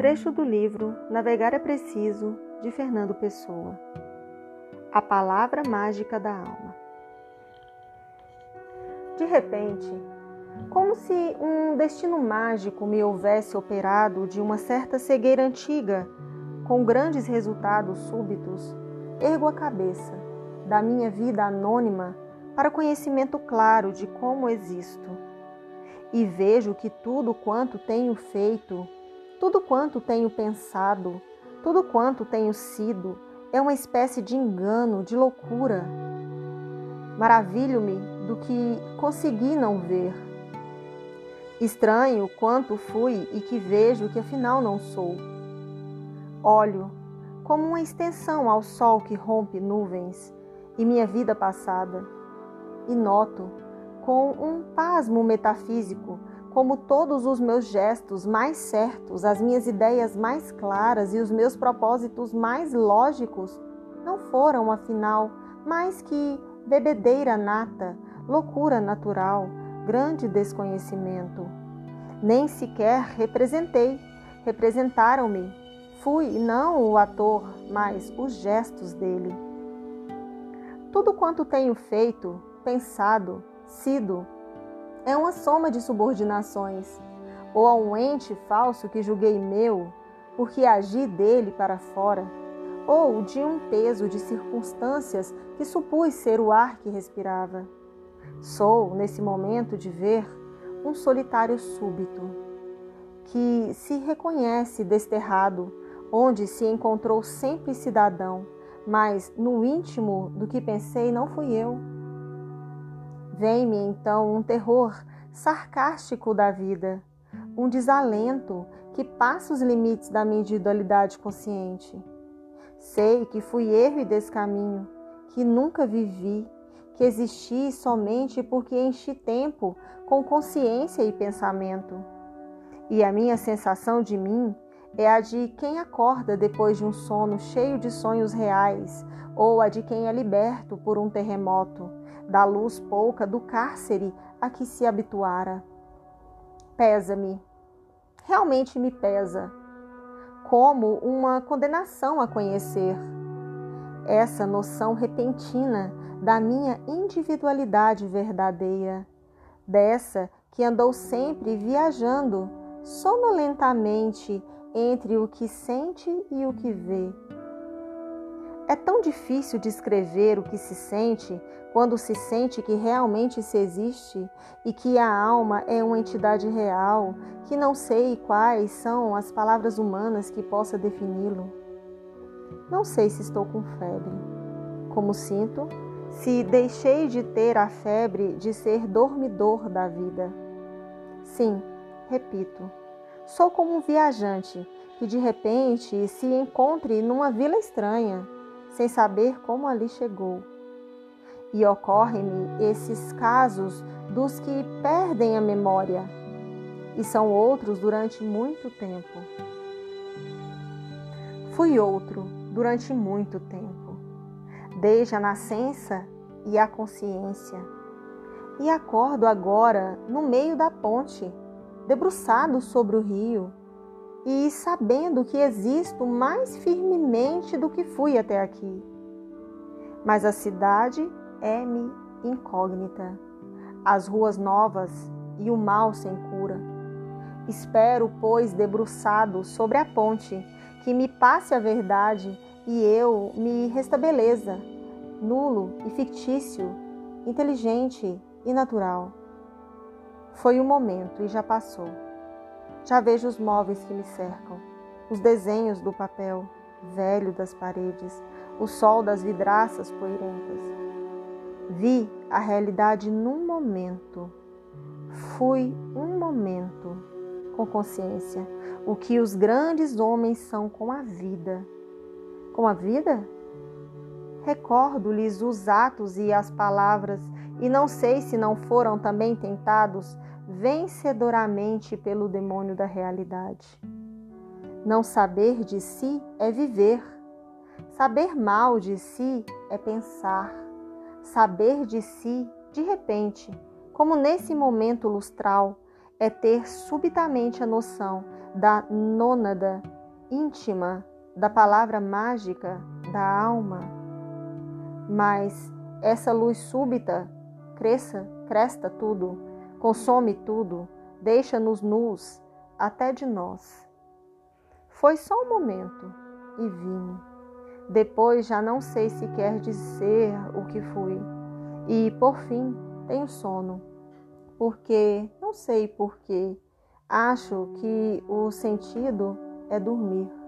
Trecho do livro Navegar é Preciso, de Fernando Pessoa. A Palavra Mágica da Alma. De repente, como se um destino mágico me houvesse operado de uma certa cegueira antiga, com grandes resultados súbitos, ergo a cabeça da minha vida anônima para conhecimento claro de como existo. E vejo que tudo quanto tenho feito tudo quanto tenho pensado, tudo quanto tenho sido, é uma espécie de engano, de loucura. Maravilho-me do que consegui não ver. Estranho quanto fui e que vejo que afinal não sou. Olho como uma extensão ao sol que rompe nuvens e minha vida passada, e noto com um pasmo metafísico como todos os meus gestos mais certos, as minhas ideias mais claras e os meus propósitos mais lógicos não foram, afinal, mais que bebedeira nata, loucura natural, grande desconhecimento. Nem sequer representei, representaram-me. Fui não o ator, mas os gestos dele. Tudo quanto tenho feito, pensado, sido, é uma soma de subordinações, ou a um ente falso que julguei meu, porque agi dele para fora, ou de um peso de circunstâncias que supus ser o ar que respirava. Sou, nesse momento de ver, um solitário súbito, que se reconhece desterrado, onde se encontrou sempre cidadão, mas no íntimo do que pensei não fui eu. Vem-me então um terror sarcástico da vida, um desalento que passa os limites da minha individualidade consciente. Sei que fui erro e descaminho, que nunca vivi, que existi somente porque enchi tempo com consciência e pensamento. E a minha sensação de mim é a de quem acorda depois de um sono cheio de sonhos reais, ou a de quem é liberto por um terremoto da luz pouca do cárcere a que se habituara. Pesa-me, realmente me pesa, como uma condenação a conhecer. Essa noção repentina da minha individualidade verdadeira, dessa que andou sempre viajando sonolentamente entre o que sente e o que vê. É tão difícil descrever o que se sente quando se sente que realmente se existe e que a alma é uma entidade real, que não sei quais são as palavras humanas que possa defini-lo. Não sei se estou com febre. Como sinto, se deixei de ter a febre de ser dormidor da vida. Sim, repito, sou como um viajante que de repente se encontre numa vila estranha, sem saber como ali chegou e ocorrem-me esses casos dos que perdem a memória, e são outros durante muito tempo. Fui outro durante muito tempo, desde a nascença e a consciência. E acordo agora no meio da ponte, debruçado sobre o rio, e sabendo que existo mais firmemente do que fui até aqui. Mas a cidade é-me incógnita, as ruas novas e o mal sem cura. Espero, pois, debruçado sobre a ponte, que me passe a verdade e eu me restabeleça, nulo e fictício, inteligente e natural. Foi um momento e já passou. Já vejo os móveis que me cercam, os desenhos do papel velho das paredes, o sol das vidraças poeirentas Vi a realidade num momento. Fui um momento com consciência o que os grandes homens são com a vida. Com a vida? Recordo-lhes os atos e as palavras, e não sei se não foram também tentados vencedoramente pelo demônio da realidade. Não saber de si é viver. Saber mal de si é pensar saber de si de repente, como nesse momento lustral, é ter subitamente a noção da nônada íntima, da palavra mágica da alma. Mas essa luz súbita cresça, cresta tudo, consome tudo, deixa-nos nus até de nós. Foi só um momento e vim. Depois já não sei se quer dizer o que fui. E por fim tenho sono, porque não sei porquê. Acho que o sentido é dormir.